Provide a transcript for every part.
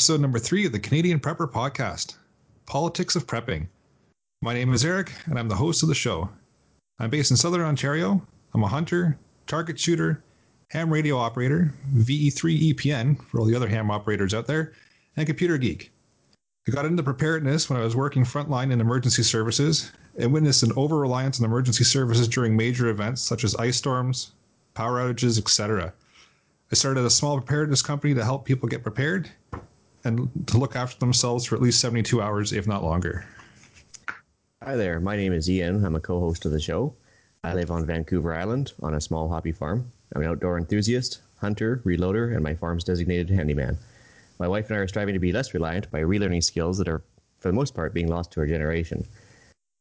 Episode number three of the Canadian Prepper Podcast Politics of Prepping. My name is Eric, and I'm the host of the show. I'm based in Southern Ontario. I'm a hunter, target shooter, ham radio operator, VE3 EPN for all the other ham operators out there, and computer geek. I got into preparedness when I was working frontline in emergency services and witnessed an over reliance on emergency services during major events such as ice storms, power outages, etc. I started a small preparedness company to help people get prepared and to look after themselves for at least 72 hours, if not longer. Hi there, my name is Ian. I'm a co host of the show. I live on Vancouver Island on a small hobby farm. I'm an outdoor enthusiast, hunter, reloader, and my farm's designated handyman. My wife and I are striving to be less reliant by relearning skills that are, for the most part, being lost to our generation.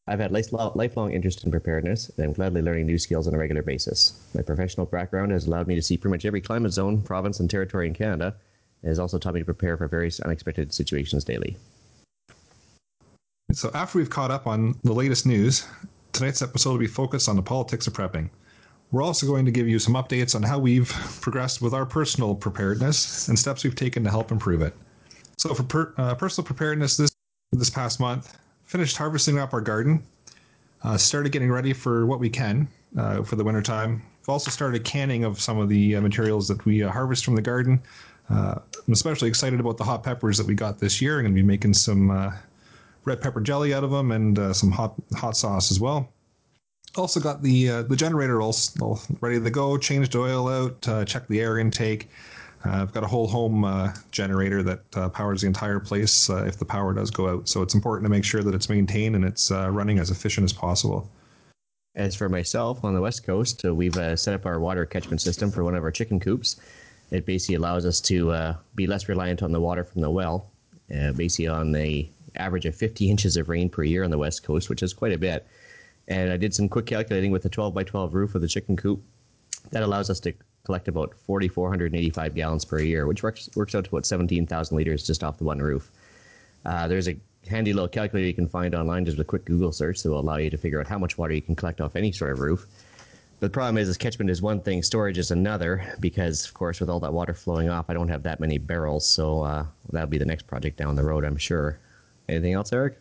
I've had lifelong interest in preparedness, and I'm gladly learning new skills on a regular basis. My professional background has allowed me to see pretty much every climate zone, province, and territory in Canada, and has also taught me to prepare for various unexpected situations daily. So, after we've caught up on the latest news, tonight's episode will be focused on the politics of prepping. We're also going to give you some updates on how we've progressed with our personal preparedness and steps we've taken to help improve it. So, for per, uh, personal preparedness this this past month, finished harvesting up our garden, uh, started getting ready for what we can uh, for the wintertime. We've also started canning of some of the uh, materials that we uh, harvest from the garden. Uh, I'm especially excited about the hot peppers that we got this year. I'm going to be making some uh, red pepper jelly out of them and some hot hot sauce as well. Also got the the generator all, all, ready to go. Changed oil out. checked the air intake. Uh, I've got a whole home uh, generator that uh, powers the entire place uh, if the power does go out. So it's important to make sure that it's maintained and it's uh, running as efficient as possible. As for myself on the West Coast, uh, we've set up our water catchment system for one of our chicken coops. It basically allows us to be less reliant on the water from the well, basically on the average of 50 inches of rain per year on the West Coast, which is quite a bit. And I did some quick calculating with the 12 by 12 roof of the chicken coop. That allows us to collect about 4,485 gallons per year, which works, works out to about 17,000 liters just off the one roof. Uh, there's a handy little calculator you can find online just with a quick Google search that will allow you to figure out how much water you can collect off any sort of roof. The problem is, is catchment is one thing, storage is another, because of course, with all that water flowing off, I don't have that many barrels. So uh, that'll be the next project down the road, I'm sure. Anything else, Eric?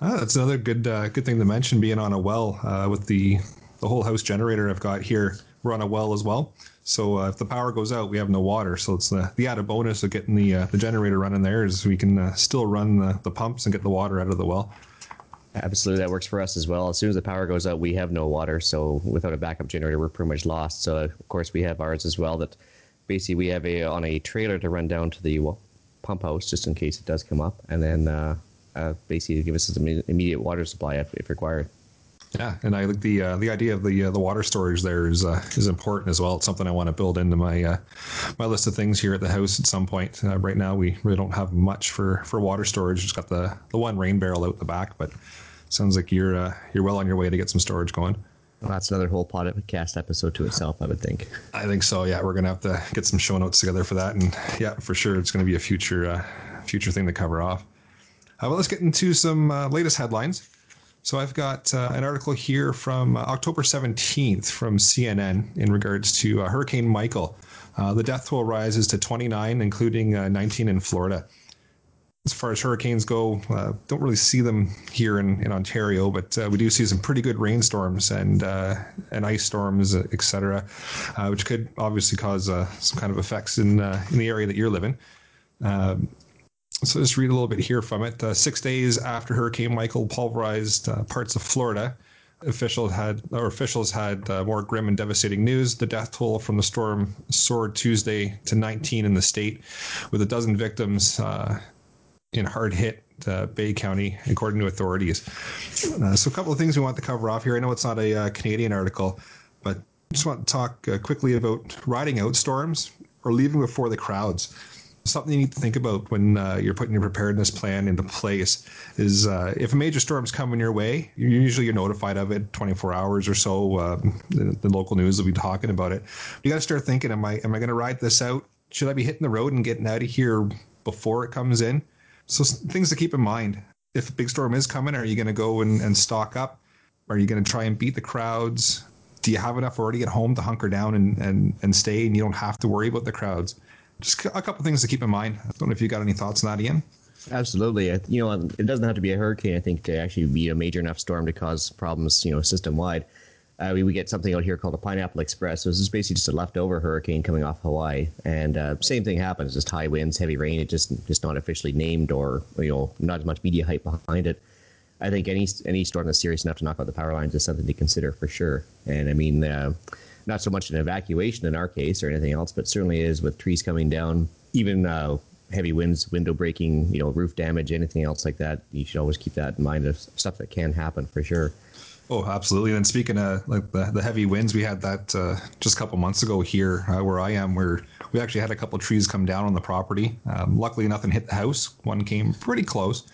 Ah, that's another good uh, good thing to mention. Being on a well uh, with the the whole house generator I've got here, we're on a well as well. So uh, if the power goes out, we have no water. So it's the, the added bonus of getting the uh, the generator running there is we can uh, still run the, the pumps and get the water out of the well. Absolutely, that works for us as well. As soon as the power goes out, we have no water. So without a backup generator, we're pretty much lost. So of course we have ours as well. That basically we have a on a trailer to run down to the pump house just in case it does come up, and then uh, uh, basically to give us an immediate water supply if, if required. Yeah, and I think the uh, the idea of the uh, the water storage there is uh, is important as well. It's something I want to build into my uh, my list of things here at the house at some point. Uh, right now, we really don't have much for, for water storage. Just got the, the one rain barrel out the back, but sounds like you're uh, you're well on your way to get some storage going. Well, that's another whole podcast episode to itself, I would think. I think so. Yeah, we're gonna have to get some show notes together for that, and yeah, for sure, it's gonna be a future future thing to cover off. well, let's get into some latest headlines. So I've got uh, an article here from uh, October 17th from CNN in regards to uh, Hurricane Michael. Uh, the death toll rises to 29, including uh, 19 in Florida. As far as hurricanes go, uh, don't really see them here in, in Ontario, but we do see some pretty good rainstorms and and ice storms, etc., which could obviously cause some kind of effects in in the area that you're living. Um, so just read a little bit here from it. Uh, six days after Hurricane Michael pulverized uh, parts of Florida, officials had or officials had uh, more grim and devastating news. The death toll from the storm soared Tuesday to 19 in the state, with a dozen victims uh, in hard hit uh, Bay County, according to authorities. Uh, so a couple of things we want to cover off here. I know it's not a Canadian article, but just want to talk quickly about riding out storms or leaving before the crowds something you need to think about when uh, you're putting your preparedness plan into place is uh, if a major storm's coming your way, usually you're notified of it 24 hours or so. Uh, the, the, local news will be talking about it. You got to start thinking: Am I am I going to ride this out? Should I be hitting the road and getting out of here before it comes in? So things to keep in mind. If a big storm is coming, are you going to go and, and stock up? Are you going to try and beat the crowds? Do you have enough already at home to hunker down and, and, and stay and you don't have to worry about the crowds? Just a couple things to keep in mind. I don't know if you got any thoughts on that, Ian. Absolutely. You know, it doesn't have to be a hurricane, I think, to actually be a major enough storm to cause problems, you know, system wide. Uh, we, we get something out here called a Pineapple Express. So this is basically just a leftover hurricane coming off Hawaii, and uh, same thing happens: just high winds, heavy rain. It just just not officially named, or you know, not as much media hype behind it. I think any any storm that's serious enough to knock out the power lines is something to consider for sure. And I mean, uh, not so much an evacuation in our case or anything else, but certainly is with trees coming down, even uh, heavy winds, window breaking, you know, roof damage, anything else like that. You should always keep that in mind of stuff that can happen for sure. Oh, absolutely. And speaking of like the, the heavy winds, we had that uh, just a couple months ago here uh, where I am, where we actually had a couple trees come down on the property. Um, luckily, nothing hit the house. One came pretty close,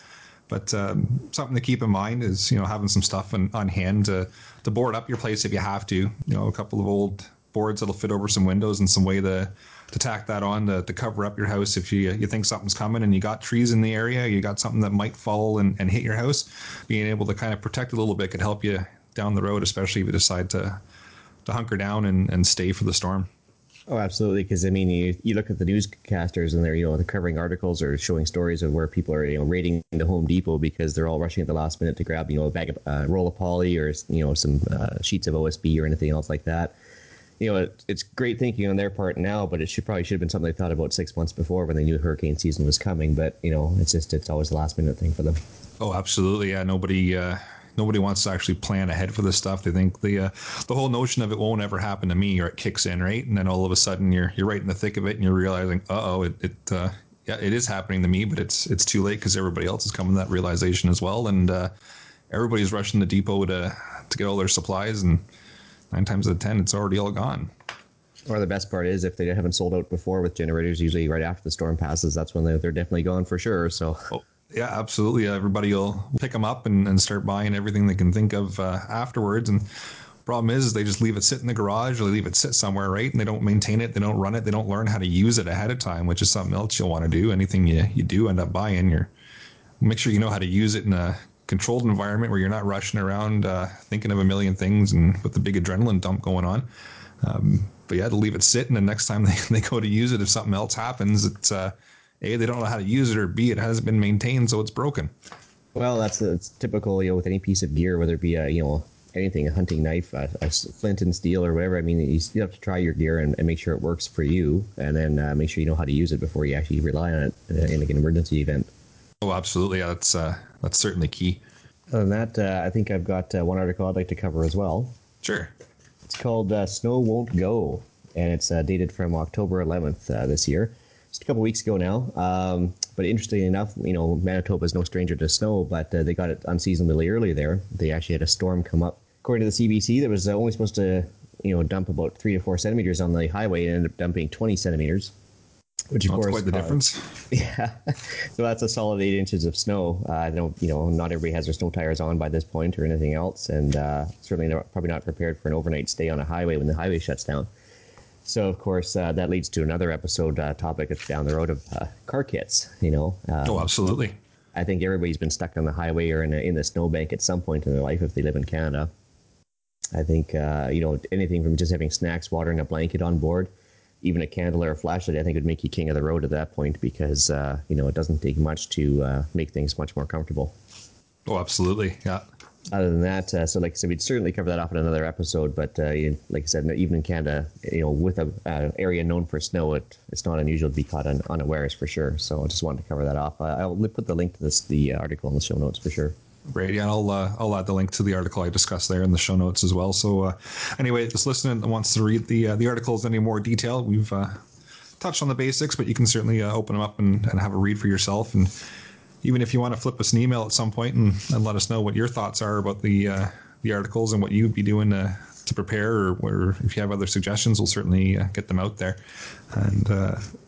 but um, something to keep in mind is you know having some stuff on, on hand to to board up your place if you have to. You know, a couple of old boards that'll fit over some windows and some way to to tack that on to, to cover up your house if you you think something's coming and you got trees in the area, you got something that might fall and, and hit your house. Being able to kind of protect a little bit could help you down the road, especially if you decide to to hunker down and, and stay for the storm. Oh, absolutely. Because I mean, you, you look at the newscasters and they're you know they're covering articles or showing stories of where people are you know raiding the Home Depot because they're all rushing at the last minute to grab you know a bag of uh, roll of poly or you know some uh, sheets of OSB or anything else like that you know, it, it's great thinking on their part now, but it should probably should have been something they thought about six months before when they knew hurricane season was coming. But you know, it's just it's always the last minute thing for them. Oh, absolutely. Yeah, nobody uh, nobody wants to actually plan ahead for this stuff. They think the uh, the whole notion of it won't ever happen to me, or it kicks in, right? And then all of a sudden you're you're right in the thick of it, and you're realizing, uh oh, it, it uh, yeah, it is happening to me, but it's it's too late because everybody else is coming to that realization as well, and uh, everybody's rushing the depot to to get all their supplies and nine times out of ten, it's already all gone. Or the best part is if they haven't sold out before with generators, usually right after the storm passes, that's when they're, they're definitely gone for sure. So. Oh, yeah, absolutely. Everybody will pick them up and, and start buying everything they can think of uh, afterwards. And problem is, is they just leave it sit in the garage or they leave it sit somewhere, right? And they don't maintain it, they don't run it, they don't learn how to use it ahead of time, which is something else you'll want to do. Anything you, you do end up buying, you're make sure you know how to use it in a controlled environment where you're not rushing around uh, thinking of a million things and with the big adrenaline dump going on. Um, but yeah, to leave it sit, and the next time they, they go to use it, if something else happens, it's uh, a they don't know how to use it, or b it hasn't been maintained, so it's broken. Well, that's that's typical, you know, with any piece of gear, whether it be a you know anything, a hunting knife, a, a flint and steel, or whatever. I mean, you still have to try your gear and, and make sure it works for you, and then uh, make sure you know how to use it before you actually rely on it in like an emergency event. Oh, absolutely. Yeah, that's uh, that's certainly key. Other than that, uh, I think I've got uh, one article I'd like to cover as well. Sure. It's called uh, "Snow Won't Go," and it's uh, dated from October 11th uh, this year, just a couple weeks ago now. Um, but interestingly enough, you know, Manitoba is no stranger to snow, but uh, they got it unseasonably early there. They actually had a storm come up. According to the CBC, that was only supposed to, you know, dump about three to four centimeters on the highway, and ended up dumping 20 centimeters which of course quite the uh, difference. Yeah, so that's a solid eight inches of snow. Uh, I don't, you know, not everybody has their snow tires on by this point or anything else, and uh, certainly they're probably not prepared for an overnight stay on a highway when the highway shuts down. So of course uh, that leads to another episode uh, topic down the road of uh, car kits. You know. oh, absolutely. I think everybody's been stuck on the highway or in, a, in the snowbank at some point in their life if they live in Canada. I think you know anything from just having snacks, water, and a blanket on board even a candle or a flashlight, I think would make you king of the road at that point because uh, you know it doesn't take much to uh, make things much more comfortable. Oh, absolutely, yeah. Other than that, uh, so like I said, we'd certainly cover that off in another episode. But uh, like I said, even in Canada, you know, with a uh, area known for snow, it, it's not unusual to be caught un- unawares for sure. So I just wanted to cover that off. I'll put the link to this the article in the show notes for sure. Great. Yeah, I'll uh, I'll add the link to the article I discussed there in the show notes as well. So uh, anyway, just listening wants to read the uh, the articles in any more detail, we've touched on the basics, but you can certainly open them up and, and have a read for yourself. And even if you want to flip us an email at some point and, and let us know what your thoughts are about the uh, the articles and what you'd be doing to, to prepare, or, or if you have other suggestions, we'll certainly get them out there. And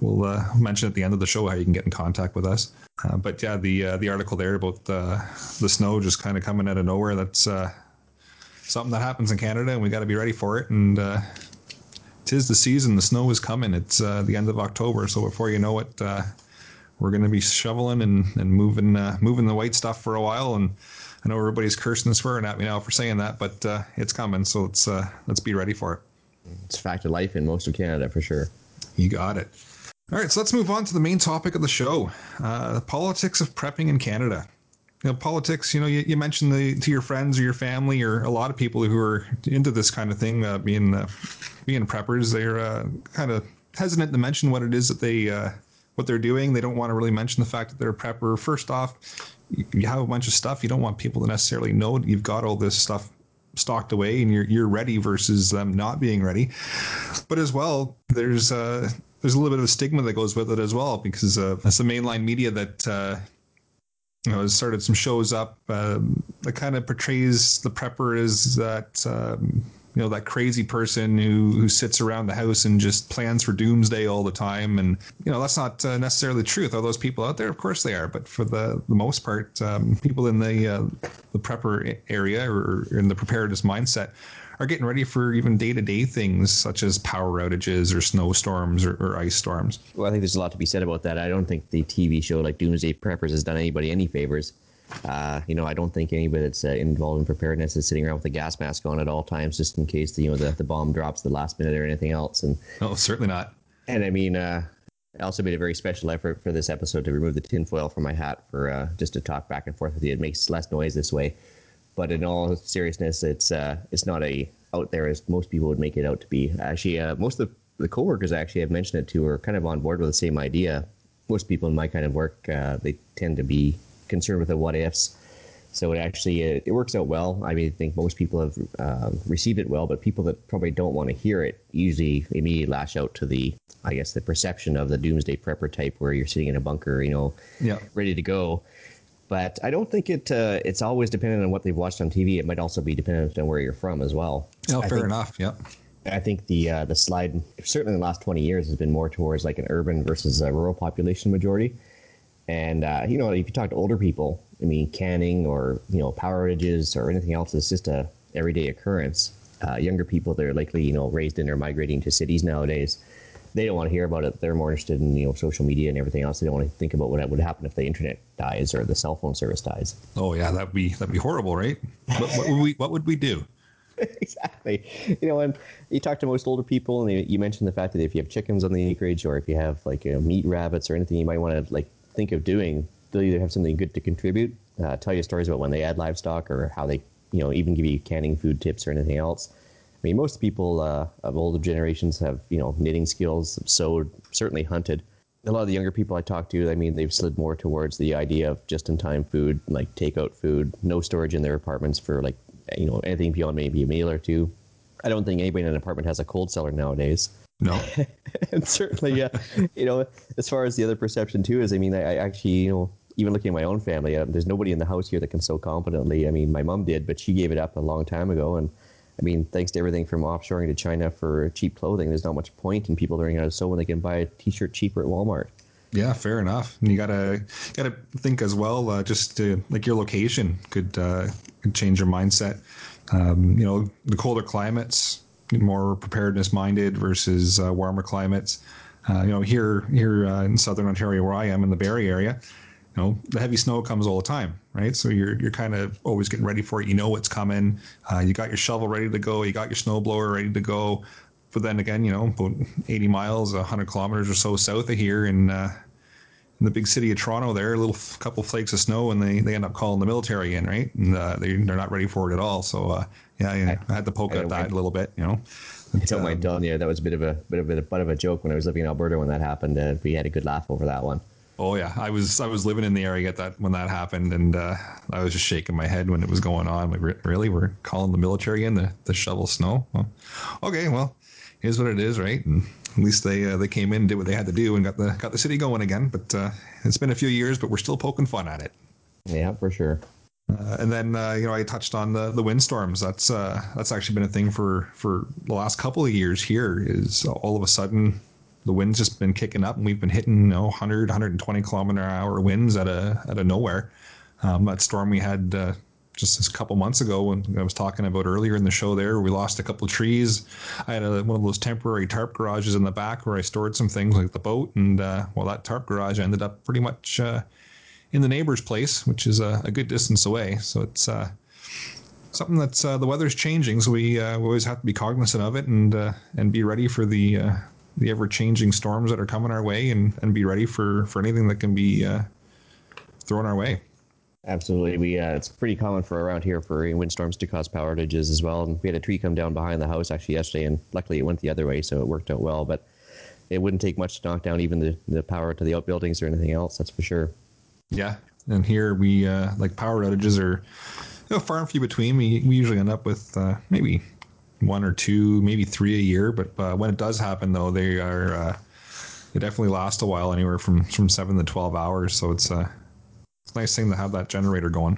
we'll mention at the end of the show how you can get in contact with us. Uh, but yeah, the uh, the article there about the the snow just kind of coming out of nowhere. That's uh, something that happens in Canada, and we got to be ready for it. And uh, tis the season. The snow is coming. It's uh, the end of October, so before you know it, uh, we're going to be shoveling and, and moving moving the white stuff for a while. And I know everybody's cursing and swearing at me now for saying that, but it's coming. So let's let's be ready for it. It's a fact of life in most of Canada for sure. You got it. All right, so let's move on to the main topic of the show: uh, the politics of prepping in Canada. You know, politics. You know, you, you mentioned the to your friends or your family or a lot of people who are into this kind of thing, uh, being uh, being preppers. They're uh, kind of hesitant to mention what it is that they uh, what they're doing. They don't want to really mention the fact that they're a prepper. First off, you have a bunch of stuff. You don't want people to necessarily know you've got all this stuff stocked away and you're you're ready versus them not being ready. But as well, there's uh, there's a little bit of a stigma that goes with it as well because uh, it's the mainline media that uh, you know has started some shows up um, that kind of portrays the prepper as that um, you know that crazy person who who sits around the house and just plans for doomsday all the time and you know that's not uh, necessarily the truth are those people out there of course they are but for the, the most part um, people in the uh, the prepper area or in the preparedness mindset are getting ready for even day-to-day things such as power outages or snowstorms or, or, ice storms. Well, I think there's a lot to be said about that. I don't think the TV show like Doomsday Preppers has done anybody any favors. Uh, you know, I don't think anybody that's uh, involved in preparedness is sitting around with a gas mask on at all times, just in case the you know the, the bomb drops the last minute or anything else. And no, certainly not. And I mean, uh, I also made a very special effort for this episode to remove the tinfoil from my hat for uh, just to talk back and forth with you. It makes less noise this way. But in all seriousness, it's uh, it's not a out there as most people would make it out to be. Actually, uh, most of the coworkers actually have mentioned it to are kind of on board with the same idea. Most people in my kind of work, uh, they tend to be concerned with the what ifs. So it actually it, it works out well. I mean, I think most people have uh, received it well, but people that probably don't want to hear it usually immediately lash out to the, I guess, the perception of the doomsday prepper type, where you're sitting in a bunker, you know, yeah. ready to go but I don't think it uh, it's always dependent on what they've watched on TV. It might also be dependent on where you're from as well. Oh, I fair think, enough. Yeah. I think the uh, the slide certainly in the last 20 years has been more towards like an urban versus a rural population majority. And uh, you know, if you talk to older people, I mean, canning or you know power outages or anything else is just a everyday occurrence. Uh, younger people, they're likely you know raised in or migrating to cities nowadays they don't want to hear about it. They're more interested in you know social media and everything else. They don't want to think about what would happen if the internet dies or the cell phone service dies. Oh yeah, that'd be that'd be horrible, right? what, what, would we what would we do? exactly. You know, when you talk to most older people, and they, you mentioned the fact that if you have chickens on the acreage, or if you have like you know, meat rabbits or anything, you might want to like think of doing. They'll either have something good to contribute, uh, tell you stories about when they add livestock, or how they you know even give you canning food tips or anything else I mean, most people uh, of older generations have, you know, knitting skills, sewed, certainly hunted. A lot of the younger people I talk to, I mean, they've slid more towards the idea of just-in-time food, like takeout food, no storage in their apartments for like, you know, anything beyond maybe a meal or two. I don't think anybody in an apartment has a cold cellar nowadays. No. and certainly, yeah, you know, as far as the other perception too is, I mean, I, I actually, you know, even looking at my own family, uh, there's nobody in the house here that can sew competently. I mean, my mom did, but she gave it up a long time ago, and I mean, thanks to everything from offshoring to China for cheap clothing, there's not much point in people learning how to sew when they can buy a T-shirt cheaper at Walmart. Yeah, fair enough. And you gotta gotta think as well. Uh, just to, like your location could uh, could change your mindset. Um, you know, the colder climates, more preparedness minded versus uh, warmer climates. Uh, you know, here here uh, in southern Ontario, where I am in the Barrie area, you know the heavy snow comes all the time right? So you're you're kind of always getting ready for it. You know what's coming. Uh, you got your shovel ready to go. You got your snowblower ready to go. But then again you know about 80 miles 100 kilometers or so south of here in uh, in the big city of Toronto there a little f- couple flakes of snow and they, they end up calling the military in right and uh, they, they're not ready for it at all so uh, yeah, yeah I, had to poke at that a little bit you know I don't mind telling you that was a bit of a bit of a bit of a joke when I was living in Alberta when that happened. Uh, we had a good laugh over that one. Oh yeah, I was I was living in the area at that when that happened, and uh, I was just shaking my head when it was going on. Like, really, we're calling the military in to, to shovel snow? Well, okay, well, here's what it is, right? And at least they uh, they came in, did what they had to do, and got the got the city going again. But uh, it's been a few years, but we're still poking fun at it. Yeah, for sure. Uh, and then uh, you know I touched on the the windstorms. That's uh, that's actually been a thing for for the last couple of years. Here is all of a sudden the wind's just been kicking up and we've been hitting you know 100 120 kilometer hour winds out of at a nowhere um, that storm we had uh, just a couple months ago when I was talking about earlier in the show there we lost a couple of trees I had a, one of those temporary tarp garages in the back where I stored some things like the boat and uh, well that tarp garage ended up pretty much uh, in the neighbor's place which is a, a good distance away so it's uh, something that's uh, the weather's changing so we, uh, we always have to be cognizant of it and and be ready for the the ever changing storms that are coming our way and, and be ready for, for anything that can be uh, thrown our way. Absolutely, we uh, it's pretty common for around here for windstorms to cause power outages as well. And we had a tree come down behind the house actually yesterday, and luckily it went the other way, so it worked out well. But it wouldn't take much to knock down even the, the power to the outbuildings or anything else. That's for sure. Yeah, and here we uh, like power outages are you know, far and few between. We we usually end up with uh, maybe one or two, maybe three a year. But uh, when it does happen, though, they are uh, they definitely last a while, anywhere from from seven to twelve hours. So it's a it's a nice thing to have that generator going.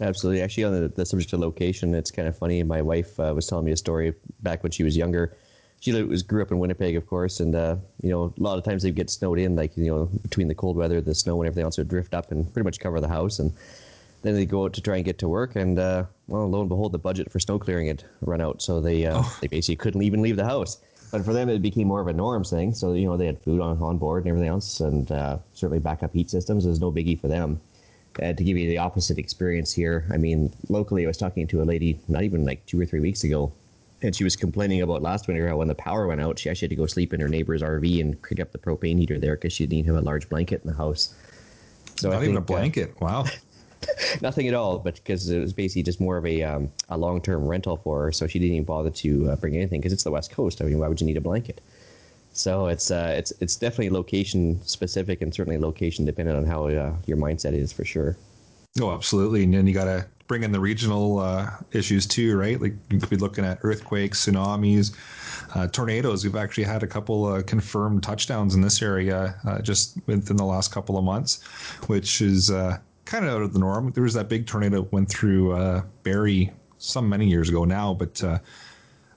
Absolutely. Actually, on the, the subject of location, it's kind of funny. My wife uh, was telling me a story back when she was younger. She was grew up in Winnipeg, of course, and uh, you know a lot of times they get snowed in, like you know between the cold weather, the snow, and everything else would drift up and pretty much cover the house. And then they go out to try and get to work, and uh, well, lo and behold, the budget for snow clearing had run out, so they uh, oh. they basically couldn't even leave the house. But for them, it became more of a norms thing. So you know they had food on on board and everything else, and uh, certainly backup heat systems is no biggie for them uh, to give you the opposite experience here, I mean, locally, I was talking to a lady not even like two or three weeks ago, and she was complaining about last winter how when the power went out, she actually had to go sleep in her neighbor's RV and crank up the propane heater there because she didn't have a large blanket in the house. So not I even think, a uh, blanket. Uh, wow. nothing at all, but because it was basically just more of a um, a long term rental for her, so she didn't even bother to uh, bring anything because it's the West Coast. I mean, why would you need a blanket? So it's uh, it's it's definitely location specific and certainly location dependent on how uh, your mindset is for sure. Oh, absolutely, and then you got to bring in the regional uh, issues too, right? Like you could be looking at earthquakes, tsunamis, uh, tornadoes. We've actually had a couple uh, confirmed touchdowns in this area uh, just within the last couple of months, which is kind of out of the norm. There was that big tornado that went through Barrie some many years ago now, but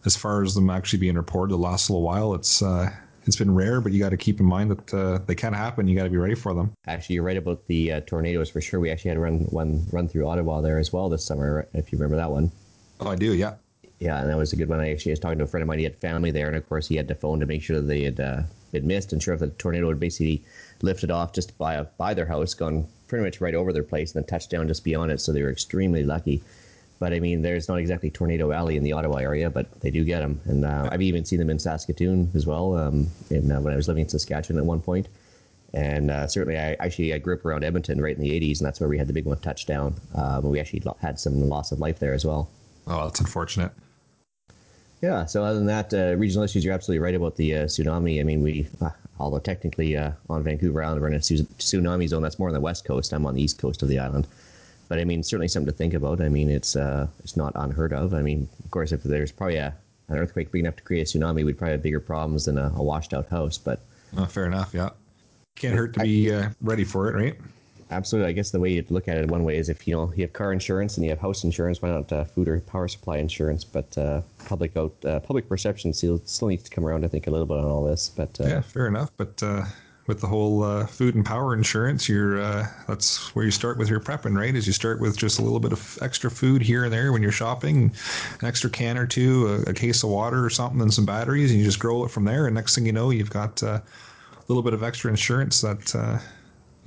as far as them actually being reported the last little while, it's uh, it's been rare, but you got to keep in mind that uh, they can happen. You got to be ready for them. Actually, you're right about the uh, tornadoes for sure. We actually had run one run through Ottawa there as well this summer, if you remember that one. Oh, I do. Yeah. Yeah, and that was a good one. I actually was talking to a friend of mine. He had family there, and of course, he had to phone to make sure that they had uh, been missed and sure if the tornado had basically lifted off just by by their house, gone pretty much right over their place, and then touchdown just beyond it. So they were extremely lucky. But I mean, there's not exactly Tornado Alley in the Ottawa area, but they do get them. And uh, I've even seen them in Saskatoon as well. Um, in, uh, when I was living in Saskatchewan at one point. And uh, certainly, I actually I grew up around Edmonton right in the 80s, and that's where we had the big one touchdown. Um, we actually had some loss of life there as well. Oh, that's unfortunate. Yeah. So other than that, uh, regional issues, you're absolutely right about the uh, tsunami. I mean, we, uh, although technically uh, on Vancouver Island we're in a tsunami zone, that's more on the west coast. I'm on the east coast of the island but I mean, certainly something to think about. I mean, it's uh, it's not unheard of. I mean, of course, if there's probably a, an earthquake big enough to create a tsunami, we'd probably have bigger problems than a, a washed out house. But oh, fair enough. Yeah, can't hurt to be uh, ready for it, right? Absolutely. I guess the way you look at it one way is if you know you have car insurance and you have house insurance, why not uh, food or power supply insurance? But uh, public out uh, public perception still still needs to come around. I think a little bit on all this. But uh, yeah, fair enough. But uh, with the whole uh, food and power insurance, you're uh, that's where you start with your prepping, right? Is you start with just a little bit of extra food here and there when you're shopping, an extra can or two, a, a case of water or something, and some batteries, and you just grow it from there. And next thing you know, you've got a little bit of extra insurance that uh,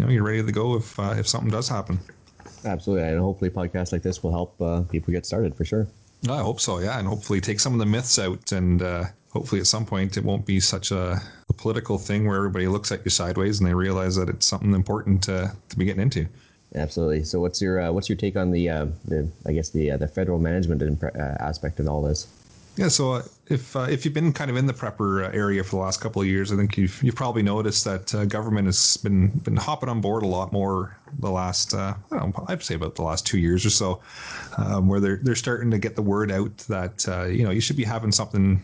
you know you're ready to go if uh, if something does happen. Absolutely, and hopefully, podcasts like this will help uh, people get started for sure. I hope so, yeah, and hopefully take some of the myths out and hopefully at some point it won't be such a, a, political thing where everybody looks at you sideways and they realize that it's something important to, to be getting into. Absolutely. So, what's your uh, what's your take on the uh, the I guess the uh, the federal management uh, aspect of all this? Yeah. So, uh, if uh, if you've been kind of in the prepper area for the last couple of years, I think you've you've probably noticed that government has been been hopping on board a lot more the last I don't know, I'd say about the last two years or so, um, where they're they're starting to get the word out that you know you should be having something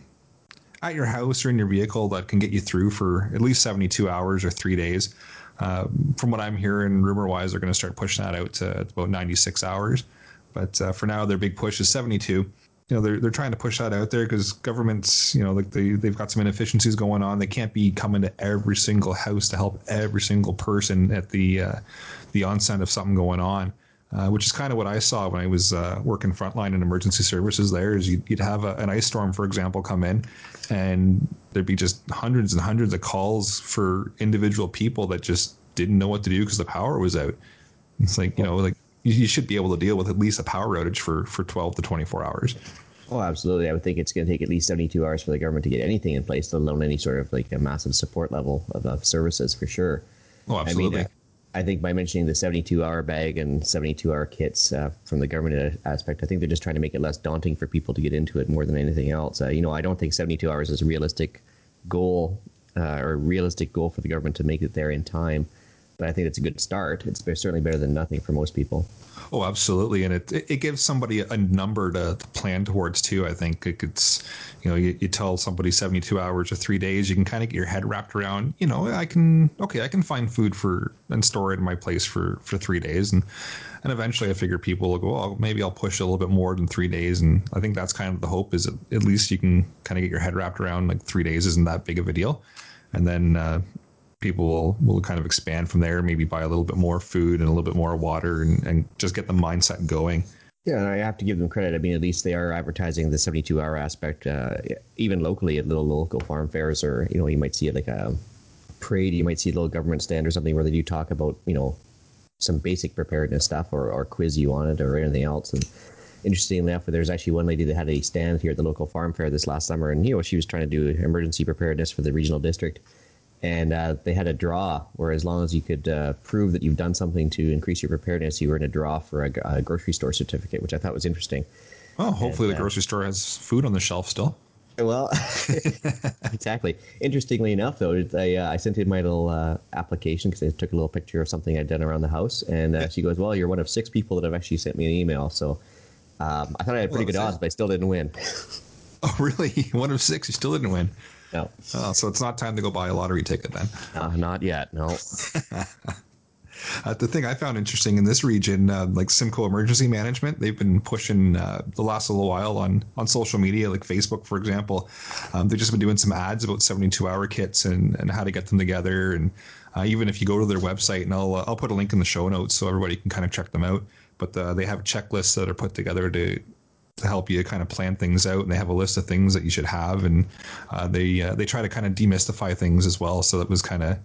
at your house or in your vehicle that can get you through for at least 72 hours or three days. Uh, from what I'm hearing, rumor wise, they're going to start pushing that out to about 96 hours. But uh, for now, their big push is 72. You know, they're, they're trying to push that out there because governments, you know, like they, they've got some inefficiencies going on. They can't be coming to every single house to help every single person at the, uh, the onset of something going on uh, which is kind of what I saw when I was uh, working frontline in emergency services. There is you'd, you'd have a, an ice storm, for example, come in, and there'd be just hundreds and hundreds of calls for individual people that just didn't know what to do because the power was out. It's like you know, like you, you should be able to deal with at least a power outage for for twelve to twenty four hours. Oh, absolutely. I would think it's going to take at least 72 hours for the government to get anything in place, let alone any sort of like a massive support level of, of services for sure. Oh, absolutely. I, mean, I think by mentioning the 72 hour bag and 72 hour kits uh, from the government aspect, I think they're just trying to make it less daunting for people to get into it more than anything else. Uh, you know, I don't think 72 hours is a realistic goal uh, or realistic goal for the government to make it there in time. But I think it's a good start. It's certainly better than nothing for most people. Oh, absolutely, and it it gives somebody a number to, plan towards too. I think it's you know you, you, tell somebody seventy two hours or three days, you can kind of get your head wrapped around. You know, I can okay, I can find food for and store it in my place for for three days, and and eventually I figure people will go, well, maybe I'll push a little bit more than three days, and I think that's kind of the hope is at least you can kind of get your head wrapped around like three days isn't that big of a deal, and then. Uh, people will, will kind of expand from there, maybe buy a little bit more food and a little bit more water and, and just get the mindset going. Yeah, I have to give them credit. I mean, at least they are advertising the 72 hour aspect, uh, even locally at little local farm fairs, or, you know, you might see like a parade, you might see a little government stand or something where they do talk about, you know, some basic preparedness stuff or, or quiz you on it or anything else. And interestingly enough, there's actually one lady that had a stand here at the local farm fair this last summer, and, you know, she was trying to do emergency preparedness for the regional district and uh, they had a draw where as long as you could uh, prove that you've done something to increase your preparedness, you were in a draw for a, a grocery store certificate, which I thought was interesting. Well, hopefully and, the uh, grocery store has food on the shelf still. Well, exactly. Interestingly enough, though, I, uh, I sent in my little uh, application because I took a little picture of something I'd done around the house, and uh, she goes, "Well, you're one of six people that have actually sent me an email." So um, I thought I had pretty well, good odds, but I still didn't win. oh, really? One of six, you still didn't win. No. Oh, so it's not time to go buy a lottery ticket then. Uh, not yet. No. Uh, the thing I found interesting in this region, uh, like Simcoe Emergency Management, they've been pushing uh, the last little while on on social media, like Facebook, for example. Um, they've just been doing some ads about 72 hour kits and, and how to get them together. And uh, even if you go to their website, and I'll, uh, I'll put a link in the show notes so everybody can kind of check them out. But uh, they have checklists that are put together to to help you kind of plan things out, and they have a list of things that you should have, and uh, they uh, they try to kind of demystify things as well. So it was kind of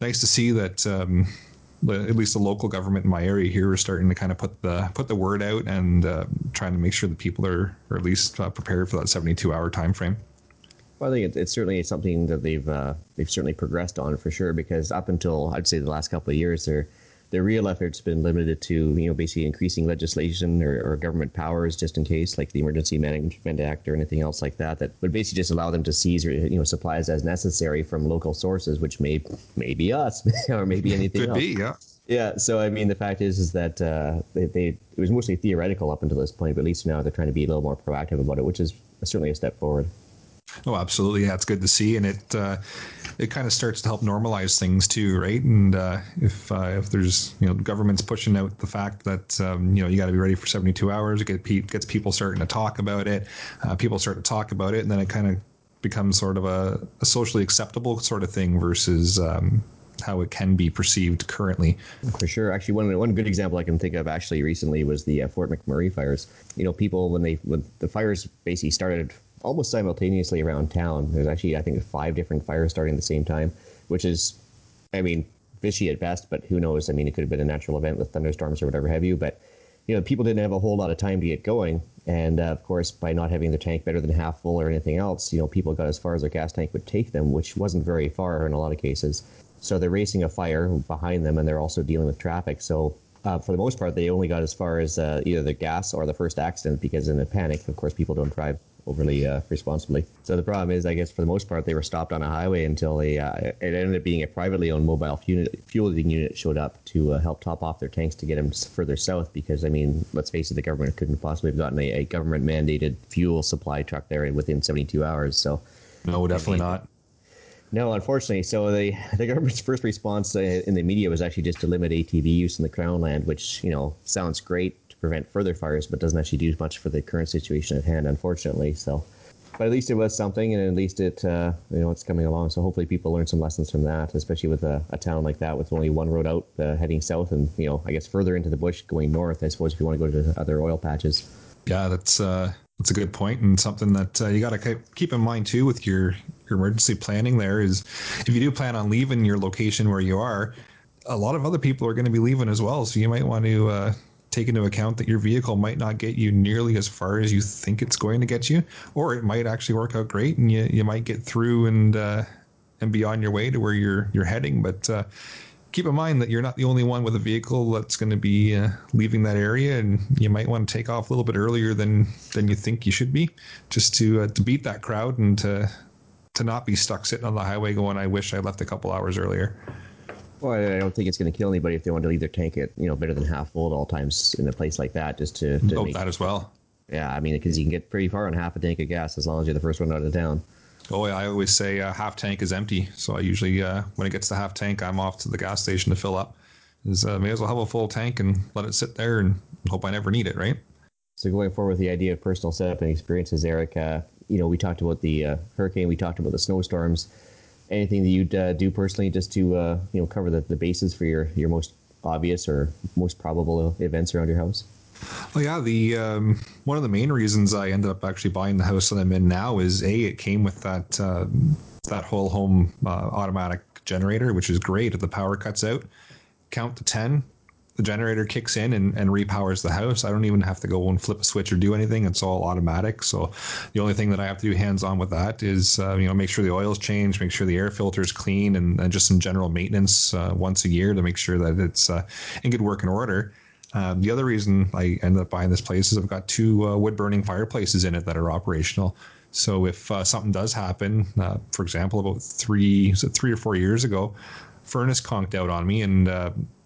nice to see that. Um, at least the local government in my area here is starting to kind of put the put the word out and uh, trying to make sure that people are, are at least uh, prepared for that 72 hour time frame. Well, I think it's, certainly something that they've uh, they've certainly progressed on for sure. Because up until I'd say the last couple of years, they're their real efforts been limited to you know basically increasing legislation or, or, government powers just in case like the emergency management act or anything else like that that would basically just allow them to seize or you know supplies as necessary from local sources which may maybe us or maybe anything could else. be yeah yeah so i mean the fact is is that uh, they, they it was mostly theoretical up until this point but at least now they're trying to be a little more proactive about it which is certainly a step forward Oh, absolutely. Yeah, it's good to see, and it uh, it kind of starts to help normalize things too, right? And uh, if uh, if there's you know governments pushing out the fact that um, you know you got to be ready for 72 hours, it get, gets people starting to talk about it. Uh, people start to talk about it, and then it kind of becomes sort of a, a socially acceptable sort of thing versus um, how it can be perceived currently. For sure. Actually, one one good example I can think of actually recently was the uh, Fort McMurray fires. You know, people when they when the fires basically started almost simultaneously around town. There's actually, I think, five different fires starting at the same time, which is, I mean, fishy at best, but who knows? I mean, it could have been a natural event with thunderstorms or whatever have you. But, you know, people didn't have a whole lot of time to get going. And uh, of course, by not having the tank better than half full or anything else, you know, people got as far as their gas tank would take them, which wasn't very far in a lot of cases. So they're racing a fire behind them and they're also dealing with traffic. So uh, for the most part, they only got as far as uh, either the gas or the first accident because in a panic, of course, people don't drive overly uh, responsibly. So the problem is, I guess, for the most part, they were stopped on a highway until they, uh, it ended up being a privately owned mobile fueling unit showed up to uh, help top off their tanks to get them further south. Because I mean, let's face it, the government couldn't possibly have gotten a, a government mandated fuel supply truck there within 72 hours. So no, definitely not. No, unfortunately. So the the government's first response uh, in the media was actually just to limit ATV use in the Crown land, which you know sounds great prevent further fires, but doesn't actually do much for the current situation at hand, unfortunately. So, but at least it was something, and at least it, uh, you know, it's coming along. So hopefully people learn some lessons from that, especially with a, a town like that with only one road out uh, heading south, and you know, I guess further into the bush going north. I suppose if you want to go to other oil patches. Yeah, that's uh, that's a good point, and something that uh, you got to keep in mind too with your your emergency planning. There is, if you do plan on leaving your location where you are, a lot of other people are going to be leaving as well. So you might want to uh, take into account that your vehicle might not get you nearly as far as you think it's going to get you, or it might actually work out great and you, you might get through and uh, and be on your way to where you're you're heading. But uh, keep in mind that you're not the only one with a vehicle that's going to be uh, leaving that area, and you might want to take off a little bit earlier than than you think you should be, just to uh, to beat that crowd and to to not be stuck sitting on the highway going, "I wish I left a couple hours earlier." Well, I don't think it's going to kill anybody if they want to leave their tank at you know better than half full at all times in a place like that, just to, to Note make, that as well. yeah. I mean, because you can get pretty far on half a tank of gas as long as you're the first one out of town. Oh, yeah, I always say uh, half tank is empty. So I usually, uh, when it gets to half tank, I'm off to the gas station to fill up. Is uh, may as well have a full tank and let it sit there and hope I never need it, right? So going forward with the idea of personal setup and experiences, Eric, uh, you know, we talked about the uh, hurricane, we talked about the snowstorms. Anything that you'd uh, do personally just to uh, you know cover the, the bases for your your most obvious or most probable events around your house? Well, yeah, the um, one of the main reasons I ended up actually buying the house that I'm in now is a it came with that uh, that whole home uh, automatic generator, which is great. If the power cuts out, count to ten, the generator kicks in and, and repowers the house. I don't even have to go and flip a switch or do anything. It's all automatic. So the only thing that I have to do hands on with that is uh, you know make sure the oil's changed, make sure the air filter is clean, and, and just some general maintenance uh, once a year to make sure that it's uh, in good working order. Um, the other reason I ended up buying this place is I've got two uh, wood burning fireplaces in it that are operational. So if uh, something does happen, for example, about three three or four years ago, furnace conked out on me, and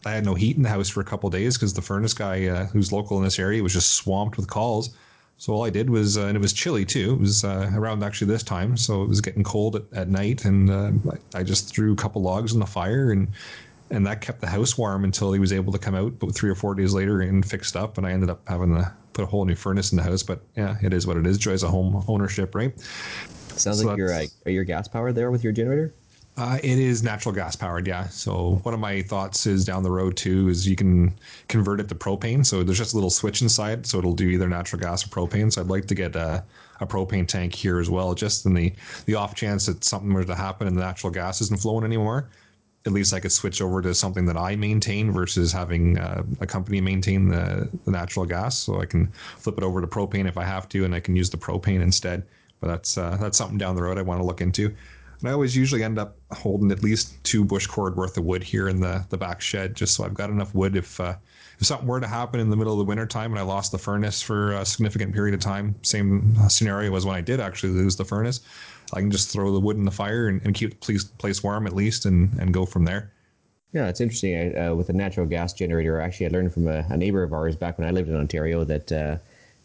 I had no heat in the house for a couple days because the furnace guy uh, who's local in this area was just swamped with calls. So all I did was, uh, and it was chilly too. It was uh, around actually this time, so it was getting cold at, at night, and uh, I just threw a couple logs in the fire, and and that kept the house warm until he was able to come out. But three or four days later, and fixed up, and I ended up having to put a whole new furnace in the house. But yeah, it is what it is. Joys of home ownership, right? Sounds So like you're uh, are your gas powered there with your generator. Uh, it is natural gas powered, yeah. So one of my thoughts is down the road too is you can convert it to propane. So there's just a little switch inside, so it'll do either natural gas or propane. So I'd like to get a, a propane tank here as well, just in the the off chance that something were to happen and the natural gas isn't flowing anymore. At least I could switch over to something that I maintain versus having uh, a company maintain the, the natural gas. So I can flip it over to propane if I have to, and I can use the propane instead. But that's uh, that's something down the road I want to look into. And I always usually end up holding at least two bush cord worth of wood here in the, the back shed, just so I've got enough wood if uh, if something were to happen in the middle of the winter time and I lost the furnace for a significant period of time. Same scenario as when I did actually lose the furnace. I can just throw the wood in the fire and, and keep the place, place warm at least, and, and go from there. Yeah, it's interesting. I, uh, with a natural gas generator, actually, I learned from a, a neighbor of ours back when I lived in Ontario that uh,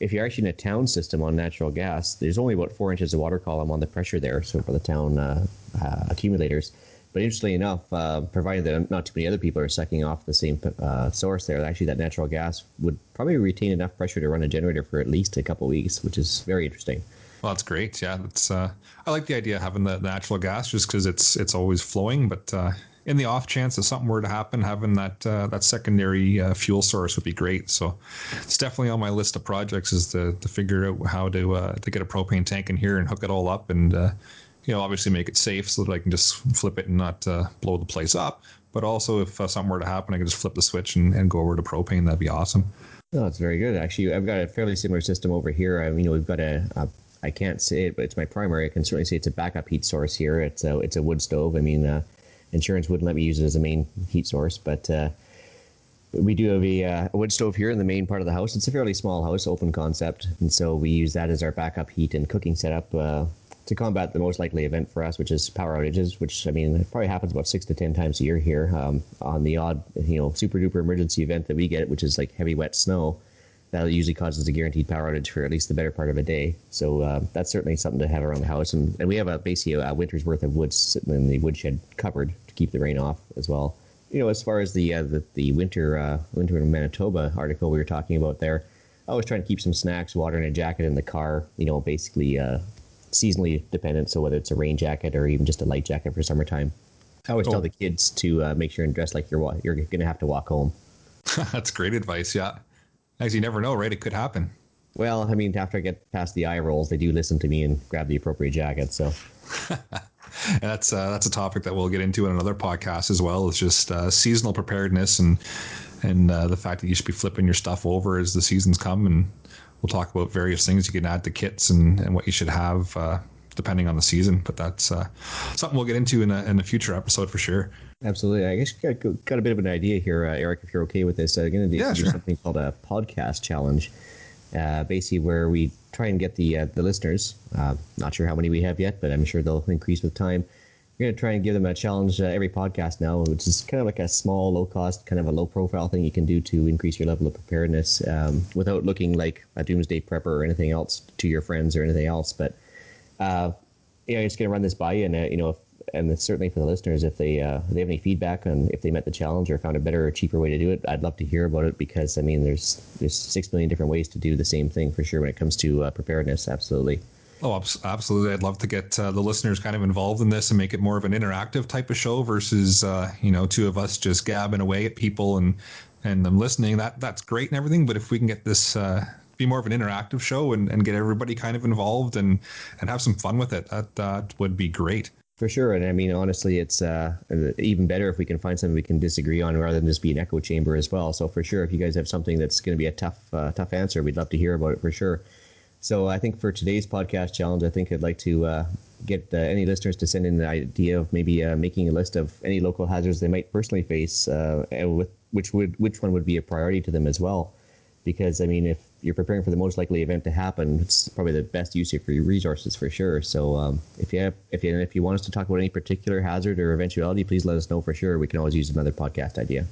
if you're actually in a town system on natural gas, there's only about four inches of water column on the pressure there, so for the town uh, uh, accumulators. But interestingly enough, uh, provided that not too many other people are sucking off the same uh, source there, actually that natural gas would probably retain enough pressure to run a generator for at least a couple weeks, which is very interesting. Well, that's great. Yeah, that's. Uh, I like the idea of having the natural gas just because it's it's always flowing. But uh, in the off chance that something were to happen, having that uh, that secondary uh, fuel source would be great. So it's definitely on my list of projects is to, to figure out how to uh, to get a propane tank in here and hook it all up and uh, you know obviously make it safe so that I can just flip it and not uh, blow the place up. But also if uh, something were to happen, I can just flip the switch and, and go over to propane. That'd be awesome. No, it's very good. Actually, I've got a fairly similar system over here. I you know, we've got a, a I can't say it, but it's my primary. I can certainly say it's a backup heat source here. It's a it's a wood stove. I mean, insurance wouldn't let me use it as a main heat source, but uh, we do have a, uh, a wood stove here in the main part of the house. It's a fairly small house, open concept, and so we use that as our backup heat and cooking setup. Uh, to combat the most likely event for us, which is power outages, which I mean it probably happens about six to ten times a year here. Um, on the odd, you know, super duper emergency event that we get, which is like heavy wet snow, that usually causes a guaranteed power outage for at least the better part of a day. So uh, that's certainly something to have around the house, and, and we have a basically a, winter's worth of wood sitting in the woodshed cupboard to keep the rain off as well. You know, as far as the uh, the, the winter uh, winter in Manitoba article we were talking about there, I was trying to keep some snacks, water, and a jacket in the car. You know, basically uh, seasonally dependent. So whether it's a rain jacket or even just a light jacket for summertime. I always Oh. tell the kids to uh, make sure and dress like you're wa- you're going to have to walk home. that's great advice. Yeah, as you never know, right? It could happen. Well, I mean, after I get past the eye rolls, they do listen to me and grab the appropriate jacket. So, that's uh, that's a topic that we'll get into in another podcast as well. It's just uh, seasonal preparedness and and uh, the fact that you should be flipping your stuff over as the seasons come. And we'll talk about various things you can add to kits and, and what you should have uh, depending on the season. But that's uh, something we'll get into in a, in a future episode for sure. Absolutely. I guess you got, got a bit of an idea here, uh, Eric, if you're okay with this. I'm going to do, Yeah, sure. something called a podcast challenge, uh, basically where we try and get the uh, the listeners. Uh, not sure how many we have yet, but I'm sure they'll increase with time. We're going to try and give them a challenge uh, every podcast now, which is kind of like a small, low cost, kind of a low profile thing you can do to increase your level of preparedness um, without looking like a doomsday prepper or anything else to your friends or anything else. But uh, yeah, I'm just going to run this by you, and uh, you know, if, and certainly for the listeners, if they uh, if they have any feedback on if they met the challenge or found a better or cheaper way to do it, I'd love to hear about it because I mean, there's there's six million different ways to do the same thing for sure when it comes to uh, preparedness. Absolutely. Oh, absolutely. I'd love to get uh, the listeners kind of involved in this and make it more of an interactive type of show versus, uh, you know, two of us just gabbing away at people and, and them listening. That That's great and everything. But if we can get this, uh, be more of an interactive show and, and get everybody kind of involved and, and have some fun with it, that, that would be great. For sure, and I mean honestly, it's uh, even better if we can find something we can disagree on rather than just be an echo chamber as well. So for sure, if you guys have something that's going to be a tough, uh, tough answer, we'd love to hear about it for sure. So I think for today's podcast challenge, I think I'd like to uh, get uh, any listeners to send in the idea of maybe uh, making a list of any local hazards they might personally face, uh, and with which would which one would be a priority to them as well. Because I mean, if you're preparing for the most likely event to happen, it's probably the best use of your resources for sure. So um, if you have, if you if you want us to talk about any particular hazard or eventuality, please let us know for sure. We can always use another podcast idea.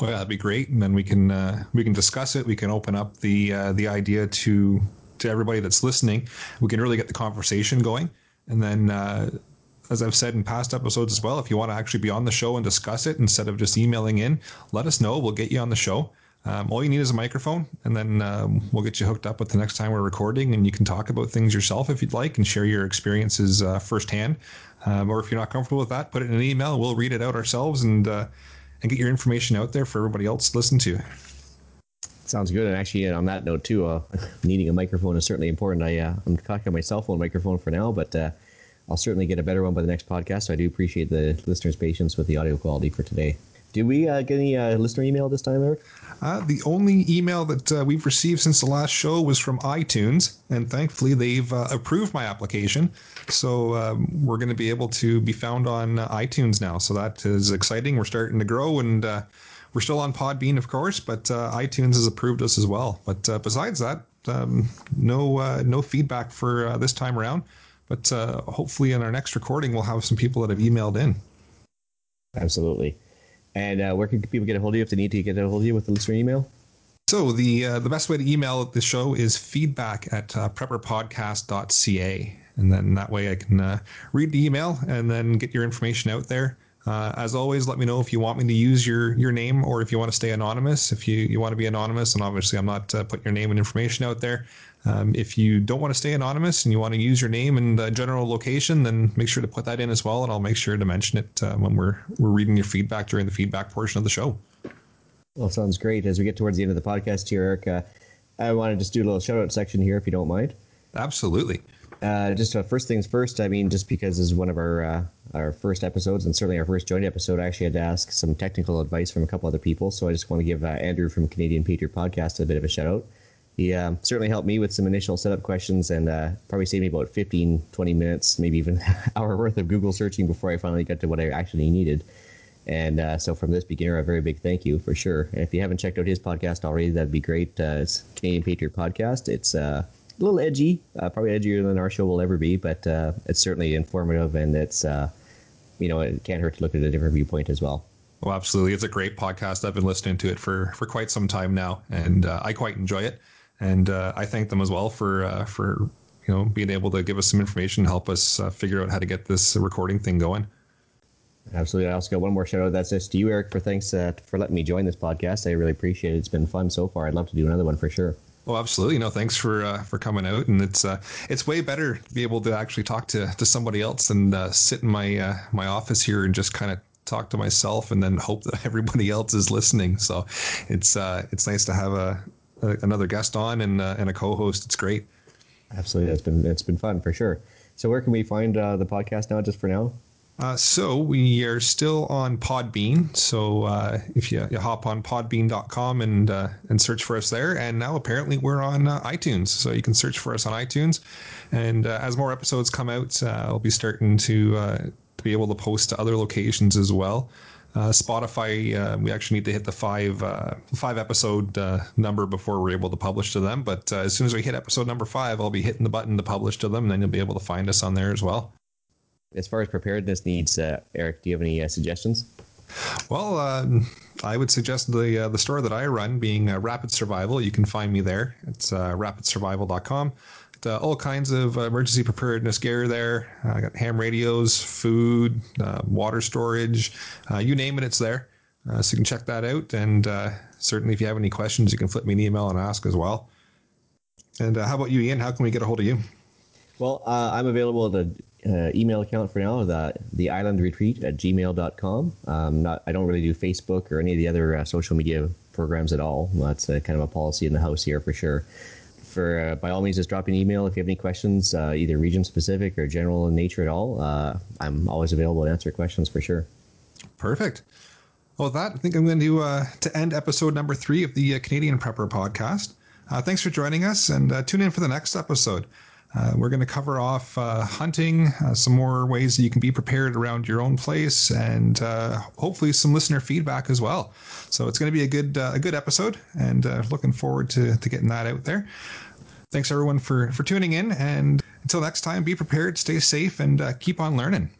Yeah, that'd be great. And then we can, uh, we can discuss it. We can open up the, uh, the idea to, to everybody that's listening. We can really get the conversation going. And then, uh, as I've said in past episodes as well, if you want to actually be on the show and discuss it instead of just emailing in, let us know. We'll get you on the show. Um, all you need is a microphone, and then um, we'll get you hooked up with the next time we're recording, and you can talk about things yourself if you'd like and share your experiences uh, firsthand. Um, or if you're not comfortable with that, put it in an email. We'll read it out ourselves and uh, and get your information out there for everybody else to listen to. Sounds good. And actually, on that note too, uh, needing a microphone is certainly important. I uh, I'm talking on my cell phone microphone for now, but uh, I'll certainly get a better one by the next podcast. So I do appreciate the listeners' patience with the audio quality for today. Did we uh, get any uh, listener email this time, Eric? Uh, the only email that uh, we've received since the last show was from iTunes, and thankfully they've uh, approved my application. So um, we're going to be able to be found on uh, iTunes now. So that is exciting. We're starting to grow, and uh, we're still on Podbean, of course, but uh, iTunes has approved us as well. But uh, besides that, um, no uh, no feedback for uh, this time around. But uh, hopefully, in our next recording, we'll have some people that have emailed in. Absolutely. And uh, where can people get a hold of you if they need to get a hold of you with the listener email? So the uh, the best way to email the show is feedback at uh, prepperpodcast.ca, and then that way I can uh, read the email and then get your information out there. Uh, as always, let me know if you want me to use your your name or if you want to stay anonymous. If you, you want to be anonymous, and obviously I'm not uh, putting your name and information out there. Um, if you don't want to stay anonymous and you want to use your name and uh, general location, then make sure to put that in as well, and I'll make sure to mention it uh, when we're we're reading your feedback during the feedback portion of the show. Well, sounds great. As we get towards the end of the podcast here, Eric, uh, I want to just do a little shout out section here, if you don't mind. Absolutely. Uh, just uh, first things first. I mean, just because this is one of our uh, our first episodes and certainly our first joint episode, I actually had to ask some technical advice from a couple other people. So I just want to give uh, Andrew from Canadian Patriot Podcast a bit of a shout out. He um, certainly helped me with some initial setup questions and uh, probably saved me about 15, 20 minutes, maybe even an hour worth of Google searching before I finally got to what I actually needed. And uh, so, from this beginner, a very big thank you for sure. And if you haven't checked out his podcast already, that'd be great. Uh, it's Canadian Patriot Podcast. It's uh, a little edgy, uh, probably edgier than our show will ever be, but uh, it's certainly informative and it's, uh, you know, it can't hurt to look at a different viewpoint as well. Well, absolutely. It's a great podcast. I've been listening to it for, for quite some time now, and uh, I quite enjoy it. And uh, I thank them as well for uh, for you know being able to give us some information, help us uh, figure out how to get this recording thing going. Absolutely. I also got one more shout out. That's just to you, Eric, for thanks uh, for letting me join this podcast. I really appreciate it. It's been fun so far. I'd love to do another one for sure. Well, absolutely. No, thanks for uh, for coming out, and it's uh, it's way better to be able to actually talk to, to somebody else and uh, sit in my uh, my office here and just kind of talk to myself, and then hope that everybody else is listening. So, it's uh, it's nice to have a, a another guest on and uh, and a co-host. It's great. Absolutely. It's been it's been fun for sure. So where can we find uh, the podcast now? Just for now. Uh, so we are still on Podbean. So uh, if you, you, hop on podbean.com and uh, and search for us there, and now apparently we're on uh, iTunes. So you can search for us on iTunes. And uh, as more episodes come out, uh, I'll be starting to to be able to post to other locations as well. Spotify, we actually need to hit the five five episode number before we're able to publish to them. But as soon as we hit episode number five, I'll be hitting the button to publish to them, and then you'll be able to find us on there as well as far as preparedness needs, uh, Eric, do you have any uh, suggestions? Well, uh, I would suggest the uh, the store that I run being uh, Rapid Survival. You can find me there. It's uh, rapidsurvival.com. Uh, all kinds of uh, emergency preparedness gear there. Uh, I got ham radios, food, uh, water storage, you name it, it's there. so you can check that out. And certainly, if you have any questions, you can flip me an email and ask as well. And how about you, Ian? How can we get a hold of you? Well, I'm available at the uh, email account for now, the the island retreat at gmail.com. Um, not, I don't really do Facebook or any of the other uh, social media programs at all. That's a, kind of a policy in the house here for sure. For uh, by all means, just drop an email if you have any questions, uh, either region specific or general in nature at all. Uh, I'm always available to answer questions for sure. Perfect. Well, with that, I think I'm going to uh, to end episode number three of the Canadian Prepper podcast. thanks for joining us, and tune in for the next episode. Uh, we're going to cover off uh, hunting, uh, some more ways that you can be prepared around your own place, and uh, hopefully some listener feedback as well. So it's going to be a good uh, a good episode, and uh, looking forward to, to getting that out there. Thanks everyone for for tuning in, and until next time, be prepared, stay safe, and uh, keep on learning.